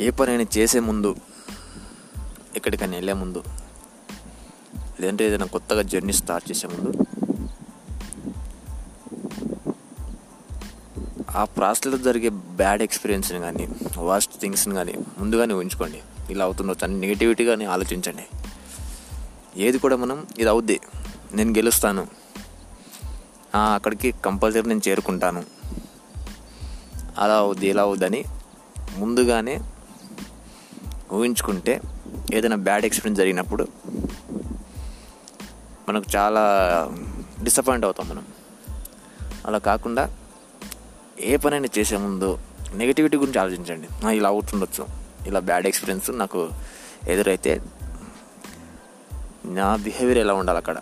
ఏ పనైనా చేసే ముందు ఎక్కడికైనా వెళ్ళే ముందు లేదంటే ఏదైనా కొత్తగా జర్నీ స్టార్ట్ చేసే ముందు ఆ ప్రాసెస్లో జరిగే బ్యాడ్ ఎక్స్పీరియన్స్ని కానీ వర్స్ట్ థింగ్స్ని కానీ ముందుగానే ఉంచుకోండి ఇలా అవుతుండొచ్చు అని నెగిటివిటీగానే ఆలోచించండి. ఏది కూడా మనం ఇది అవుద్ది. నేను గెలుస్తాను. అక్కడికి కంపల్సరీ నేను చేరుకుంటాను. అలా అవుద్ది ఇలా అవుద్దని ముందుగానే ఊహించుకుంటే ఏదైనా బ్యాడ్ ఎక్స్పీరియన్స్ జరిగినప్పుడు మనకు చాలా డిసప్పాయింట్ అవుతాం మనం. అలా కాకుండా ఏ పనైనా చేసే ముందు నెగిటివిటీ గురించి ఆలోచించండి. నా ఇలా అవుతుండొచ్చు. ఇలా బ్యాడ్ ఎక్స్పీరియన్స్ నాకు ఎదురైతే నా బిహేవియర్ ఎలా ఉండాలి అక్కడ?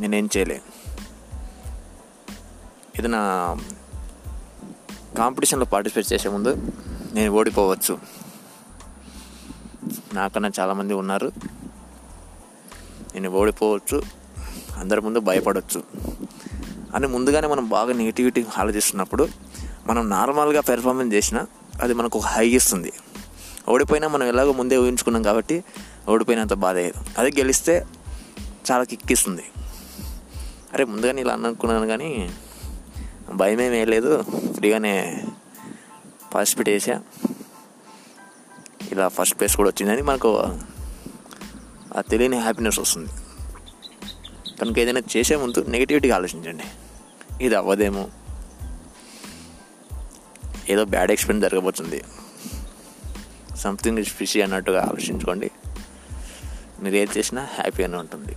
నేనేం చేయలే. ఏదైనా కాంపిటీషన్లో పార్టిసిపేట్ చేసే ముందు నేను ఓడిపోవచ్చు. నాకన్నా చాలామంది ఉన్నారు. నేను ఓడిపోవచ్చు అందరి ముందు భయపడవచ్చు అని ముందుగానే మనం బాగా నెగిటివిటీ ఆలోచిస్తున్నప్పుడు మనం నార్మల్గా పెర్ఫార్మెన్స్ చేసినా అది మనకు ఒక హై ఇస్తుంది. ఓడిపోయినా మనం ఎలాగో ముందే ఊహించుకున్నాం కాబట్టి ఓడిపోయినంత బాధ అయ్యేది అదే గెలిస్తే చాలా కిక్కిస్తుంది అరే ముందుగానే ఇలా అనుకున్నాను కానీ భయం లేదు. ఫ్రీగానే పార్టిసిపేట్ చేసా ఇలా ఫస్ట్ ప్లేస్ కూడా వచ్చిందని మనకు ఆ తెలియని హ్యాపీనెస్ వస్తుంది. కనుక ఏదైనా చేసే ముందు నెగిటివిటీగా ఆలోచించండి. ఇది అవ్వదేమో. ఏదో బ్యాడ్ ఎక్స్పీరియన్స్ జరగబోతుంది. సంథింగ్ ఇస్ ఫిషీ అన్నట్టుగా ఆలోచించుకోండి. మీరు ఏది చేసినా హ్యాపీ అని ఉంటుంది.